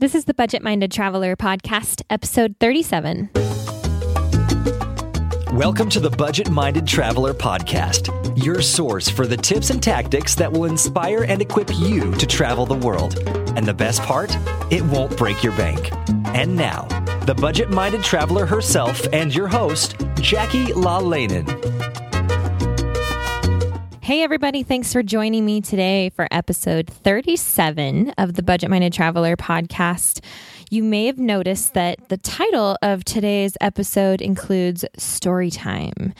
This is the Budget Minded Traveler podcast, episode 37. Welcome to the Budget Minded Traveler Podcast, your source for the tips and tactics that will inspire and equip you to travel the world. And the best part, it won't break your bank. And now, the Budget Minded Traveler herself and your host, Jackie La Lanen. Hey, everybody. Thanks for joining me today for episode 37 of the Budget Minded Traveler podcast. You may have noticed that the title of today's episode includes story time.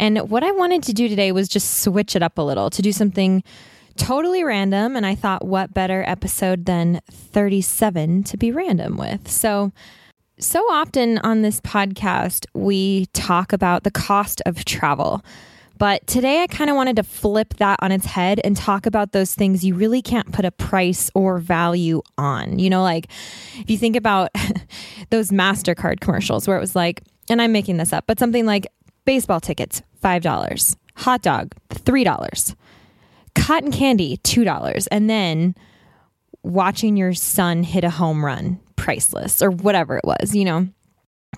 And what I wanted to do today was just switch it up a little to do something totally random. And I thought, what better episode than 37 to be random with? So, so often on this podcast, we talk about the cost of travel. But today I kind of wanted to flip that on its head and talk about those things you really can't put a price or value on. You know, like if you think about those MasterCard commercials where it was like, and I'm making this up, but something like baseball tickets, $5, hot dog, $3, cotton candy, $2, and then watching your son hit a home run, priceless, or whatever it was, you know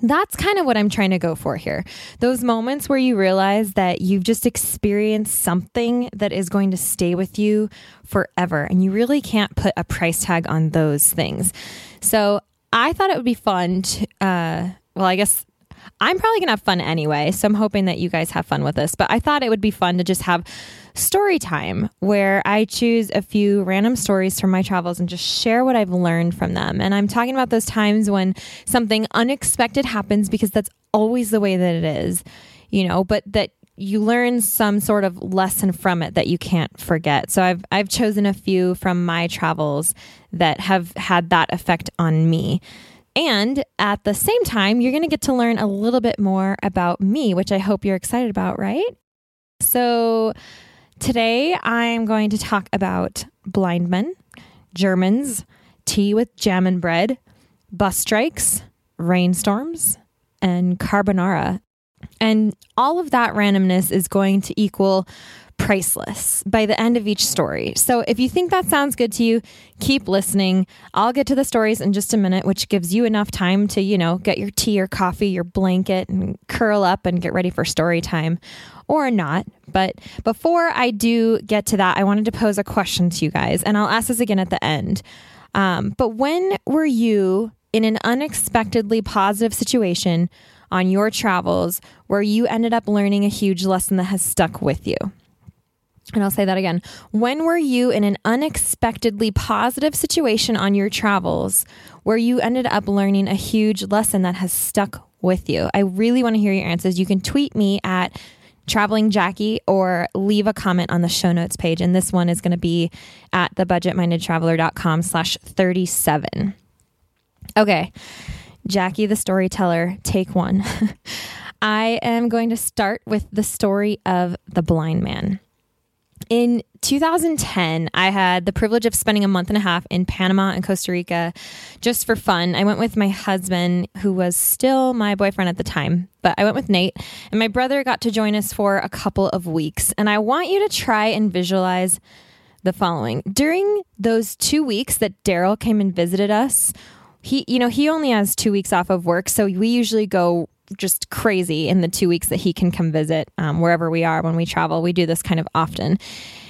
that's kind of what I'm trying to go for here. Those moments where you realize that you've just experienced something that is going to stay with you forever, and you really can't put a price tag on those things. So I thought it would be fun to, uh, well, I guess I'm probably going to have fun anyway. So I'm hoping that you guys have fun with this. But I thought it would be fun to just have story time where I choose a few random stories from my travels and just share what I've learned from them. And I'm talking about those times when something unexpected happens because that's always the way that it is, you know, but that you learn some sort of lesson from it that you can't forget. So I've I've chosen a few from my travels that have had that effect on me. And at the same time, you're going to get to learn a little bit more about me, which I hope you're excited about, right? So, today I'm going to talk about blind men, Germans, tea with jam and bread, bus strikes, rainstorms, and carbonara. And all of that randomness is going to equal priceless by the end of each story. So if you think that sounds good to you, keep listening. I'll get to the stories in just a minute, which gives you enough time to, you know, get your tea or coffee, your blanket, and curl up and get ready for story time or not. But before I do get to that, I wanted to pose a question to you guys, and I'll ask this again at the end. Um, but when were you in an unexpectedly positive situation on your travels where you ended up learning a huge lesson that has stuck with you? And I'll say that again. When were you in an unexpectedly positive situation on your travels where you ended up learning a huge lesson that has stuck with you? I really want to hear your answers. You can tweet me at traveling Jackie or leave a comment on the show notes page. And this one is going to be at thebudgetmindedtraveler.com slash 37. Okay. Jackie, the storyteller, take one. I am going to start with the story of the blind man. In 2010, I had the privilege of spending a month and a half in Panama and Costa Rica just for fun. I went with my husband, who was still my boyfriend at the time, but I went with Nate, and my brother got to join us for a couple of weeks. And I want you to try and visualize the following. During those two weeks that Daryl came and visited us, he, you know, he only has two weeks off of work, so we usually go just crazy in the two weeks that he can come visit um, wherever we are when we travel. We do this kind of often.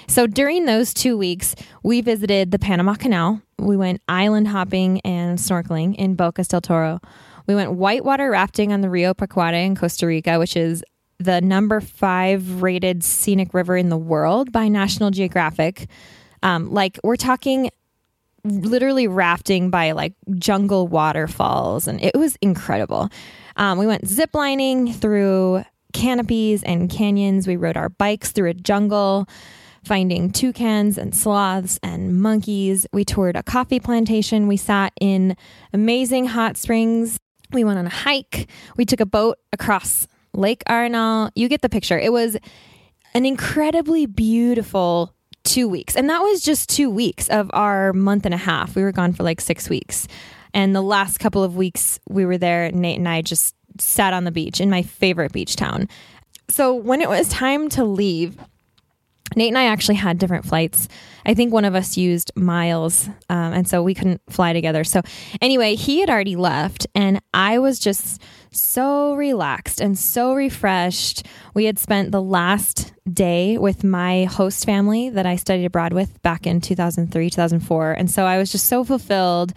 So during those two weeks, we visited the Panama Canal. We went island hopping and snorkeling in Bocas del Toro. We went whitewater rafting on the Rio Pacuare in Costa Rica, which is the number five rated scenic river in the world by National Geographic. Um, like we're talking literally rafting by like jungle waterfalls, and it was incredible. Um, we went ziplining through canopies and canyons. We rode our bikes through a jungle, finding toucans and sloths and monkeys. We toured a coffee plantation. We sat in amazing hot springs. We went on a hike. We took a boat across Lake Arenal. You get the picture. It was an incredibly beautiful two weeks. And that was just two weeks of our month and a half. We were gone for like six weeks. And the last couple of weeks we were there, Nate and I just sat on the beach in my favorite beach town. So when it was time to leave, Nate and I actually had different flights. I think one of us used miles, um, and so we couldn't fly together. So, anyway, he had already left, and I was just so relaxed and so refreshed. We had spent the last day with my host family that I studied abroad with back in 2003, 2004. And so I was just so fulfilled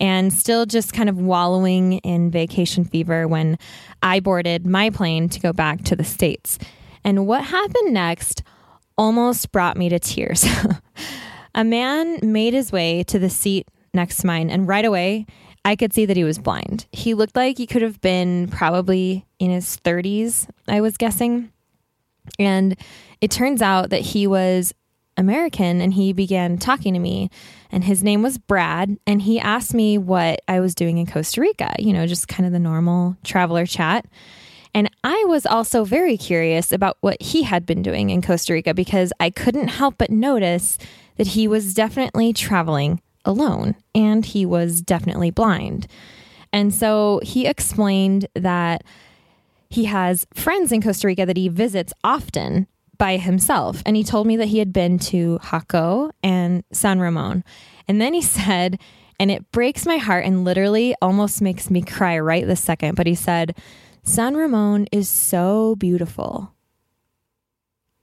and still just kind of wallowing in vacation fever when I boarded my plane to go back to the States. And what happened next almost brought me to tears. a man made his way to the seat next to mine, and right away, I could see that he was blind. He looked like he could have been probably in his 30s, I was guessing. And it turns out that he was American and he began talking to me. And his name was Brad. And he asked me what I was doing in Costa Rica, you know, just kind of the normal traveler chat. And I was also very curious about what he had been doing in Costa Rica because I couldn't help but notice that he was definitely traveling alone and he was definitely blind. And so he explained that he has friends in Costa Rica that he visits often by himself. And he told me that he had been to Jaco and San Ramon. And then he said, and it breaks my heart and literally almost makes me cry right this second, but he said, San Ramon is so beautiful.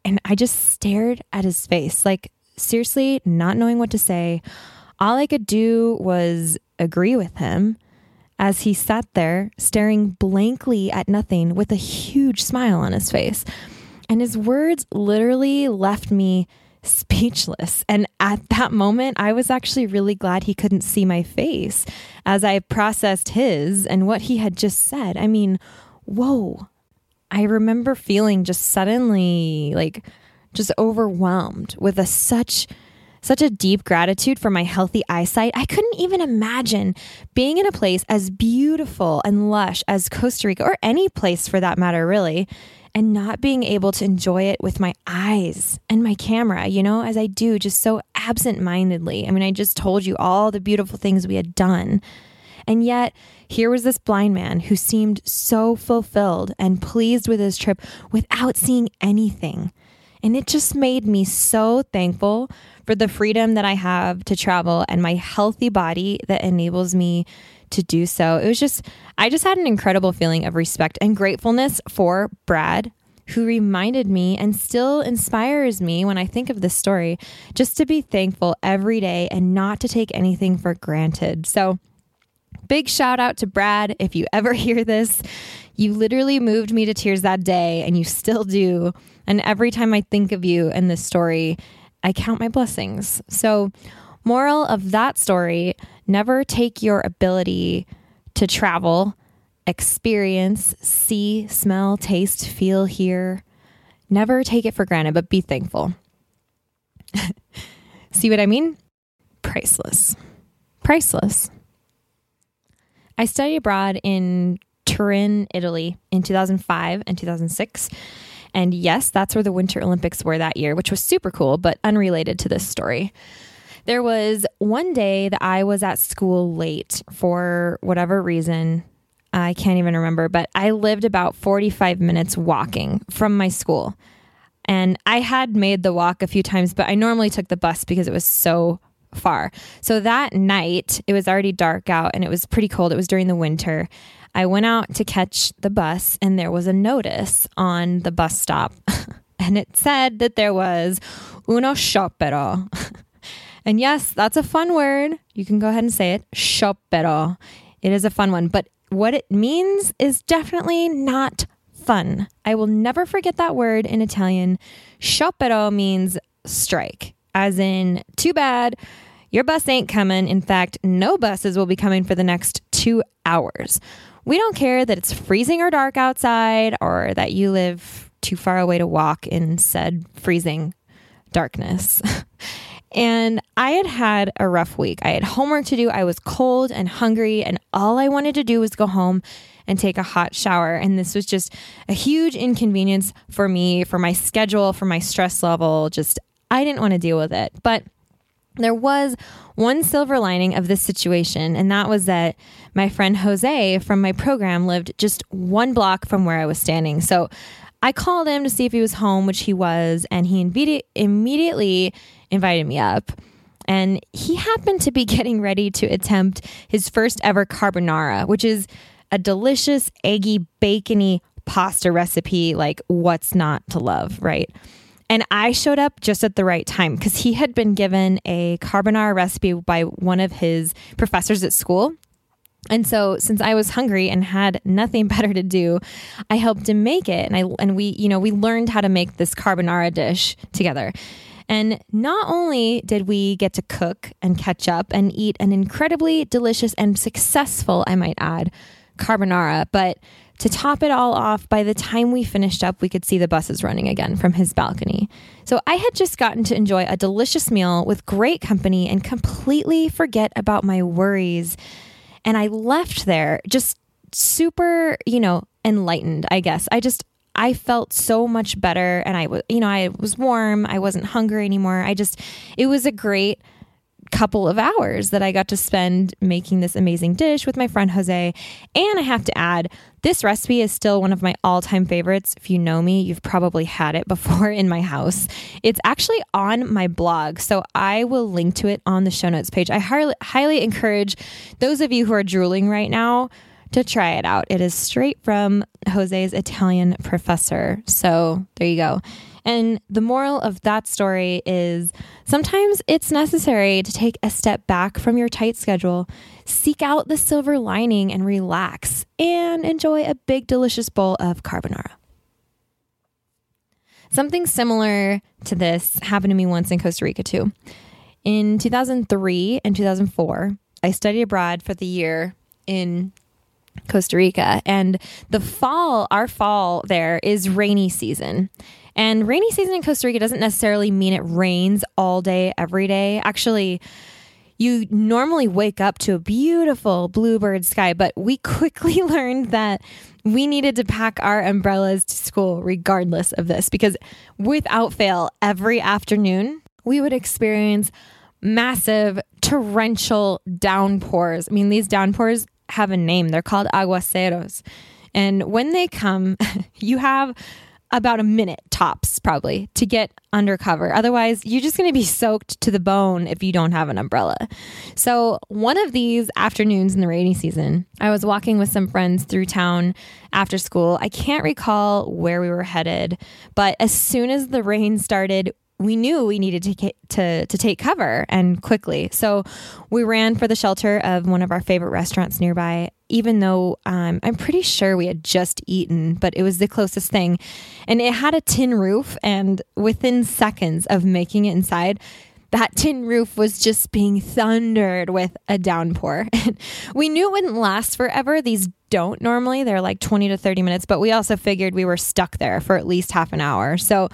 And I just stared at his face, like seriously, not knowing what to say all I could do was agree with him as he sat there staring blankly at nothing with a huge smile on his face. And his words literally left me speechless. And at that moment, I was actually really glad he couldn't see my face as I processed his and what he had just said. I mean, whoa. I remember feeling just suddenly like just overwhelmed with a such such a deep gratitude for my healthy eyesight. I couldn't even imagine being in a place as beautiful and lush as Costa Rica, or any place for that matter, really, and not being able to enjoy it with my eyes and my camera, you know, as I do just so absent mindedly. I mean, I just told you all the beautiful things we had done. And yet, here was this blind man who seemed so fulfilled and pleased with his trip without seeing anything. And it just made me so thankful for the freedom that I have to travel and my healthy body that enables me to do so. It was just, I just had an incredible feeling of respect and gratefulness for Brad, who reminded me and still inspires me when I think of this story, just to be thankful every day and not to take anything for granted. So, big shout out to Brad. If you ever hear this, you literally moved me to tears that day, and you still do. And every time I think of you and this story, I count my blessings. So, moral of that story never take your ability to travel, experience, see, smell, taste, feel, hear. Never take it for granted, but be thankful. see what I mean? Priceless. Priceless. I studied abroad in Turin, Italy in 2005 and 2006. And yes, that's where the Winter Olympics were that year, which was super cool, but unrelated to this story. There was one day that I was at school late for whatever reason. I can't even remember, but I lived about 45 minutes walking from my school. And I had made the walk a few times, but I normally took the bus because it was so far. So that night, it was already dark out and it was pretty cold. It was during the winter. I went out to catch the bus, and there was a notice on the bus stop. and it said that there was uno sciopero. and yes, that's a fun word. You can go ahead and say it. Sciopero. It is a fun one, but what it means is definitely not fun. I will never forget that word in Italian. Sciopero means strike, as in, too bad, your bus ain't coming. In fact, no buses will be coming for the next two hours. We don't care that it's freezing or dark outside or that you live too far away to walk in said freezing darkness. and I had had a rough week. I had homework to do. I was cold and hungry, and all I wanted to do was go home and take a hot shower. And this was just a huge inconvenience for me, for my schedule, for my stress level. Just, I didn't want to deal with it. But there was one silver lining of this situation, and that was that my friend Jose from my program lived just one block from where I was standing. So I called him to see if he was home, which he was, and he immediately invited me up. And he happened to be getting ready to attempt his first ever carbonara, which is a delicious, eggy, bacony pasta recipe. Like, what's not to love, right? And I showed up just at the right time because he had been given a carbonara recipe by one of his professors at school. And so since I was hungry and had nothing better to do, I helped him make it. And I and we, you know, we learned how to make this carbonara dish together. And not only did we get to cook and catch up and eat an incredibly delicious and successful, I might add, carbonara, but to top it all off, by the time we finished up, we could see the buses running again from his balcony. So I had just gotten to enjoy a delicious meal with great company and completely forget about my worries. And I left there just super, you know, enlightened, I guess. I just, I felt so much better and I was, you know, I was warm. I wasn't hungry anymore. I just, it was a great couple of hours that I got to spend making this amazing dish with my friend Jose. And I have to add, this recipe is still one of my all time favorites. If you know me, you've probably had it before in my house. It's actually on my blog, so I will link to it on the show notes page. I highly, highly encourage those of you who are drooling right now to try it out. It is straight from Jose's Italian professor. So there you go. And the moral of that story is sometimes it's necessary to take a step back from your tight schedule, seek out the silver lining, and relax and enjoy a big, delicious bowl of carbonara. Something similar to this happened to me once in Costa Rica, too. In 2003 and 2004, I studied abroad for the year in Costa Rica. And the fall, our fall there is rainy season. And rainy season in Costa Rica doesn't necessarily mean it rains all day, every day. Actually, you normally wake up to a beautiful bluebird sky, but we quickly learned that we needed to pack our umbrellas to school regardless of this because without fail, every afternoon we would experience massive torrential downpours. I mean, these downpours have a name, they're called aguaceros. And when they come, you have about a minute tops probably to get undercover. Otherwise, you're just going to be soaked to the bone if you don't have an umbrella. So, one of these afternoons in the rainy season, I was walking with some friends through town after school. I can't recall where we were headed, but as soon as the rain started, we knew we needed to, to to take cover and quickly. So we ran for the shelter of one of our favorite restaurants nearby. Even though um, I'm pretty sure we had just eaten, but it was the closest thing, and it had a tin roof. And within seconds of making it inside, that tin roof was just being thundered with a downpour. we knew it wouldn't last forever. These don't normally; they're like 20 to 30 minutes. But we also figured we were stuck there for at least half an hour. So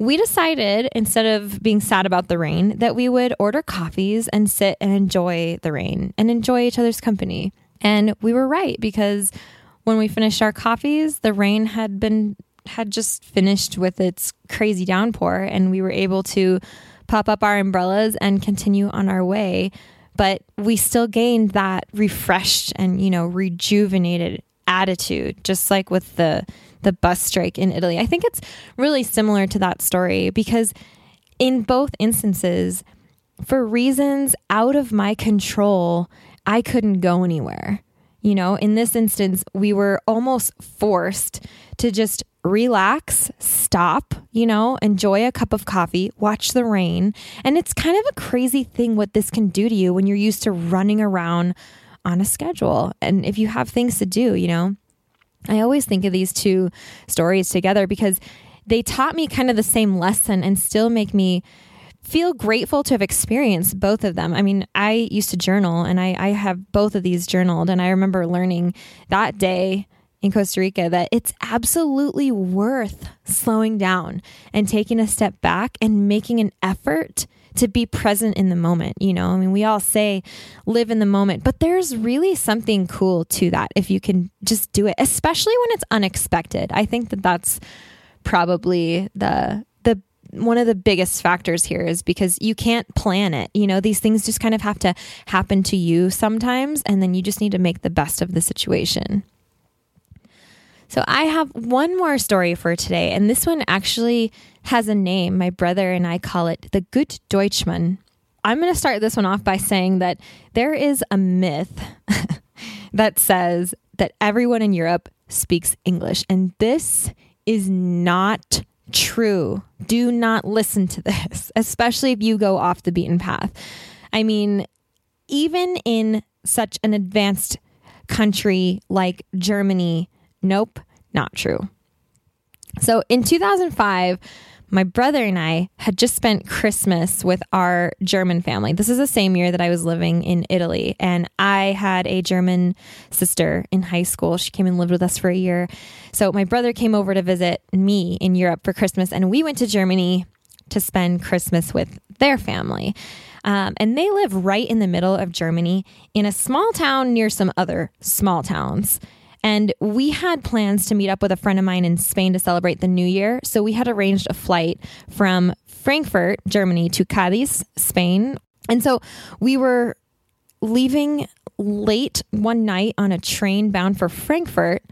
we decided instead of being sad about the rain that we would order coffees and sit and enjoy the rain and enjoy each other's company. And we were right because when we finished our coffees, the rain had been had just finished with its crazy downpour and we were able to pop up our umbrellas and continue on our way but we still gained that refreshed and you know rejuvenated attitude just like with the the bus strike in Italy. I think it's really similar to that story because in both instances, for reasons out of my control, I couldn't go anywhere. You know, in this instance, we were almost forced to just relax, stop, you know, enjoy a cup of coffee, watch the rain. And it's kind of a crazy thing what this can do to you when you're used to running around on a schedule. And if you have things to do, you know, I always think of these two stories together because they taught me kind of the same lesson and still make me feel grateful to have experienced both of them. I mean, I used to journal and I, I have both of these journaled. And I remember learning that day in Costa Rica that it's absolutely worth slowing down and taking a step back and making an effort to be present in the moment. You know, I mean, we all say live in the moment, but there's really something cool to that if you can just do it, especially when it's unexpected. I think that that's probably the one of the biggest factors here is because you can't plan it. You know, these things just kind of have to happen to you sometimes, and then you just need to make the best of the situation. So I have one more story for today, and this one actually has a name. My brother and I call it the Good Deutschman. I'm going to start this one off by saying that there is a myth that says that everyone in Europe speaks English, and this is not true. Do not listen to this, especially if you go off the beaten path. I mean, even in such an advanced country like Germany, Nope, not true. So in 2005, my brother and I had just spent Christmas with our German family. This is the same year that I was living in Italy. And I had a German sister in high school. She came and lived with us for a year. So my brother came over to visit me in Europe for Christmas. And we went to Germany to spend Christmas with their family. Um, and they live right in the middle of Germany in a small town near some other small towns. And we had plans to meet up with a friend of mine in Spain to celebrate the new year. So we had arranged a flight from Frankfurt, Germany to Cadiz, Spain. And so we were leaving late one night on a train bound for Frankfurt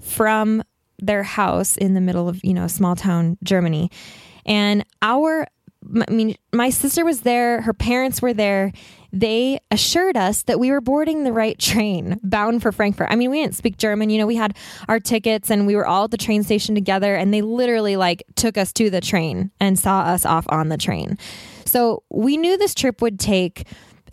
from their house in the middle of, you know, small town Germany. And our I mean, my sister was there, her parents were there, they assured us that we were boarding the right train bound for Frankfurt. I mean, we didn't speak German. You know, we had our tickets and we were all at the train station together and they literally like took us to the train and saw us off on the train. So we knew this trip would take,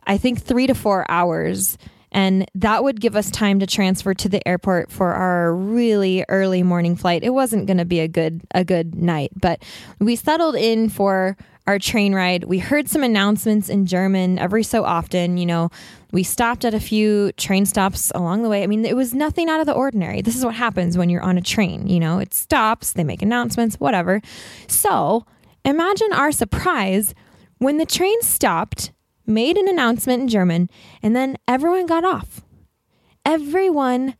I think, three to four hours and that would give us time to transfer to the airport for our really early morning flight. It wasn't going to be a good a good night, but we settled in for our train ride. We heard some announcements in German every so often. You know, we stopped at a few train stops along the way. I mean, it was nothing out of the ordinary. This is what happens when you're on a train. You know, it stops, they make announcements, whatever. So imagine our surprise when the train stopped, made an announcement in German, and then everyone got off. Everyone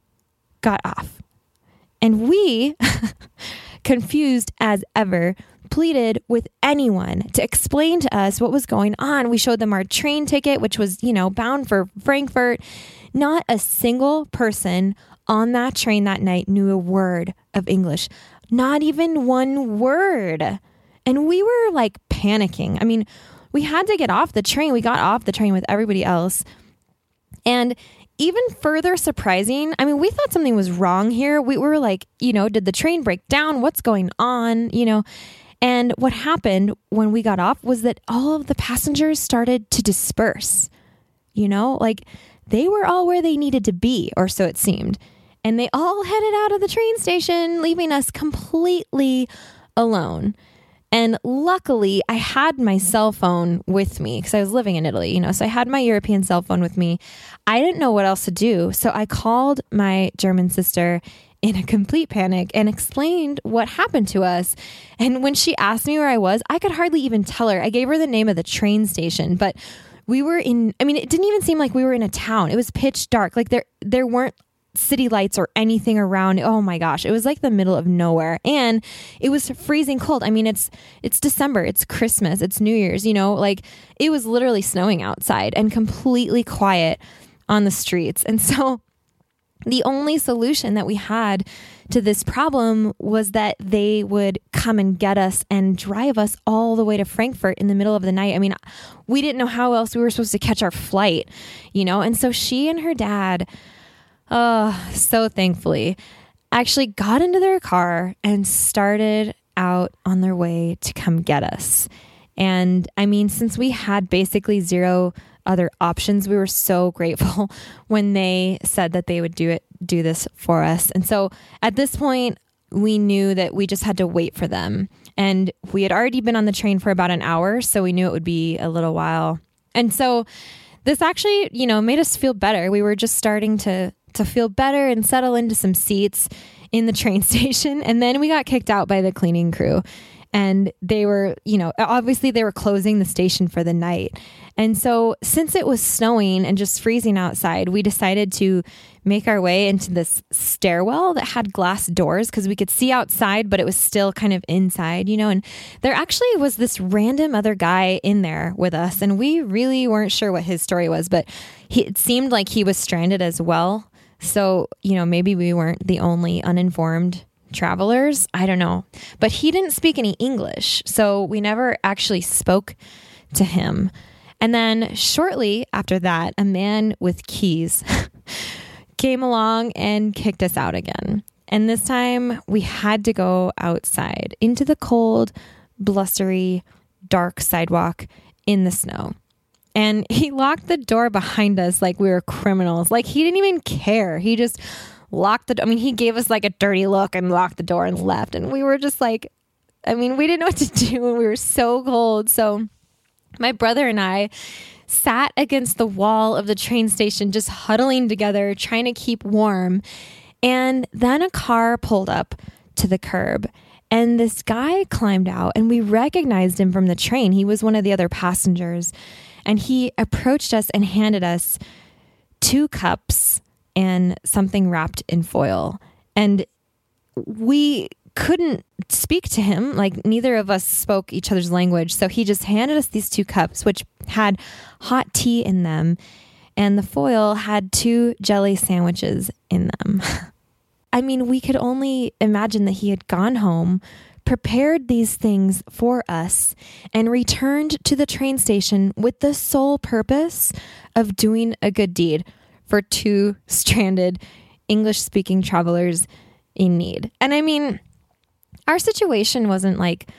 got off. And we, confused as ever, pleaded with anyone to explain to us what was going on. We showed them our train ticket, which was, you know, bound for Frankfurt. Not a single person on that train that night knew a word of English, not even one word. And we were like panicking. I mean, we had to get off the train. We got off the train with everybody else. And even further surprising, I mean, we thought something was wrong here. We were like, you know, did the train break down? What's going on? You know, and what happened when we got off was that all of the passengers started to disperse. You know, like they were all where they needed to be, or so it seemed. And they all headed out of the train station, leaving us completely alone. And luckily, I had my cell phone with me because I was living in Italy, you know, so I had my European cell phone with me. I didn't know what else to do. So I called my German sister in a complete panic and explained what happened to us. And when she asked me where I was, I could hardly even tell her. I gave her the name of the train station, but we were in I mean it didn't even seem like we were in a town. It was pitch dark. Like there there weren't city lights or anything around. Oh my gosh, it was like the middle of nowhere and it was freezing cold. I mean, it's it's December, it's Christmas, it's New Year's, you know, like it was literally snowing outside and completely quiet on the streets. And so the only solution that we had to this problem was that they would come and get us and drive us all the way to Frankfurt in the middle of the night. I mean, we didn't know how else we were supposed to catch our flight, you know? And so she and her dad, oh, so thankfully, actually got into their car and started out on their way to come get us. And I mean, since we had basically zero other options, we were so grateful when they said that they would do it, do this for us. And so at this point, we knew that we just had to wait for them. And we had already been on the train for about an hour, so we knew it would be a little while. And so this actually, you know, made us feel better. We were just starting to to feel better and settle into some seats in the train station. And then we got kicked out by the cleaning crew. And they were, you know, obviously they were closing the station for the night. And so, since it was snowing and just freezing outside, we decided to make our way into this stairwell that had glass doors because we could see outside, but it was still kind of inside, you know. And there actually was this random other guy in there with us, and we really weren't sure what his story was, but he, it seemed like he was stranded as well. So, you know, maybe we weren't the only uninformed travelers. I don't know. But he didn't speak any English. So we never actually spoke to him. And then shortly after that, a man with keys came along and kicked us out again. And this time we had to go outside into the cold, blustery, dark sidewalk in the snow. And he locked the door behind us like we were criminals. Like he didn't even care. He just locked the I mean, he gave us like a dirty look and locked the door and left. And we were just like, I mean, we didn't know what to do and we were so cold. So my brother and I sat against the wall of the train station, just huddling together, trying to keep warm. And then a car pulled up to the curb. And this guy climbed out, and we recognized him from the train. He was one of the other passengers. And he approached us and handed us two cups and something wrapped in foil. And we couldn't speak to him. Like neither of us spoke each other's language. So he just handed us these two cups, which had hot tea in them. And the foil had two jelly sandwiches in them. I mean, we could only imagine that he had gone home, prepared these things for us, and returned to the train station with the sole purpose of doing a good deed for two stranded English speaking travelers in need. And I mean, our situation wasn't like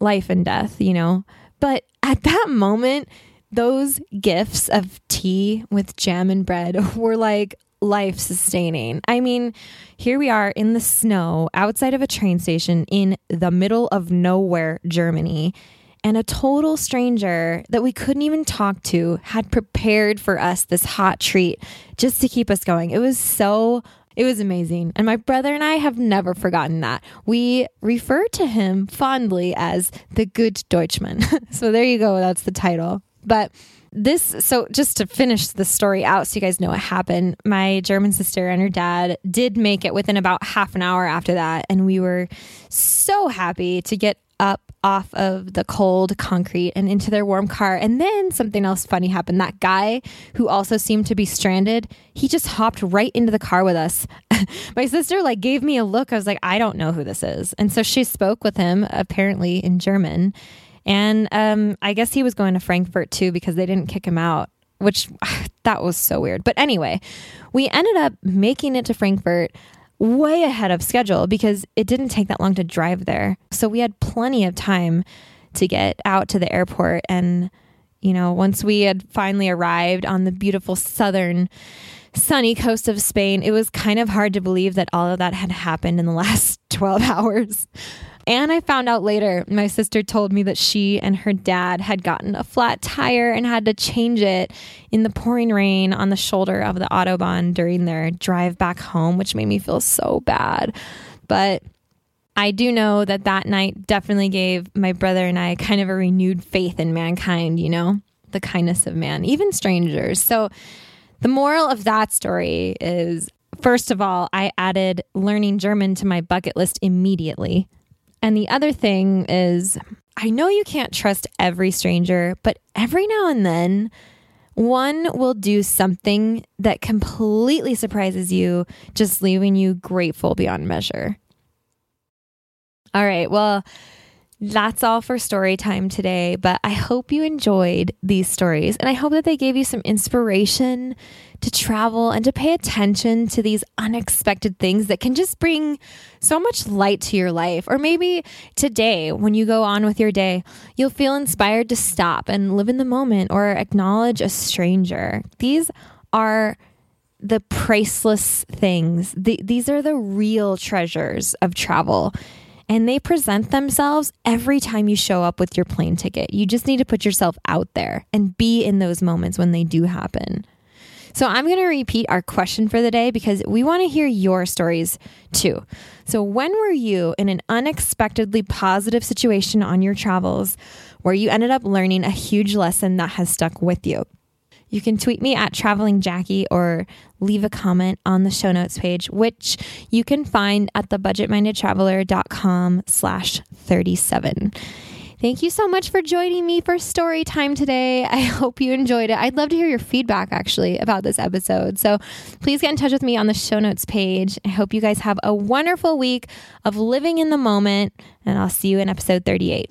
life and death, you know, but at that moment, those gifts of tea with jam and bread were like life sustaining. I mean, here we are in the snow outside of a train station in the middle of nowhere, Germany. And a total stranger that we couldn't even talk to had prepared for us this hot treat just to keep us going. It was so it was amazing. And my brother and I have never forgotten that. We refer to him fondly as the good Deutschman. so there you go. That's the title. But this, so just to finish the story out so you guys know what happened, my German sister and her dad did make it within about half an hour after that. And we were so happy to get up off of the cold concrete and into their warm car. And then something else funny happened. That guy who also seemed to be stranded, he just hopped right into the car with us. My sister like gave me a look. I was like, I don't know who this is. And so she spoke with him apparently in German. And um, I guess he was going to Frankfurt too because they didn't kick him out, which that was so weird. But anyway, we ended up making it to Frankfurt way ahead of schedule because it didn't take that long to drive there. So we had plenty of time to get out to the airport. And, you know, once we had finally arrived on the beautiful southern sunny coast of Spain, it was kind of hard to believe that all of that had happened in the last 12 hours. And I found out later, my sister told me that she and her dad had gotten a flat tire and had to change it in the pouring rain on the shoulder of the Autobahn during their drive back home, which made me feel so bad. But I do know that that night definitely gave my brother and I kind of a renewed faith in mankind, you know, the kindness of man, even strangers. So the moral of that story is first of all, I added learning German to my bucket list immediately. And the other thing is, I know you can't trust every stranger, but every now and then, one will do something that completely surprises you, just leaving you grateful beyond measure. All right. Well, That's all for story time today, but I hope you enjoyed these stories and I hope that they gave you some inspiration to travel and to pay attention to these unexpected things that can just bring so much light to your life. Or maybe today, when you go on with your day, you'll feel inspired to stop and live in the moment or acknowledge a stranger. These are the priceless things. The, these are the real treasures of travel and they present themselves every time you show up with your plane ticket. You just need to put yourself out there and be in those moments when they do happen. So I'm going to repeat our question for the day because we want to hear your stories too. So, when were you in an unexpectedly positive situation on your travels where you ended up learning a huge lesson that has stuck with you? You can tweet me at traveling Jackie or leave a comment on the show notes page, which you can find at thebudgetmindedtraveler.com slash 37. Thank you so much for joining me for story time today. I hope you enjoyed it. I'd love to hear your feedback actually about this episode. So please get in touch with me on the show notes page. I hope you guys have a wonderful week of living in the moment, and I'll see you in episode 38.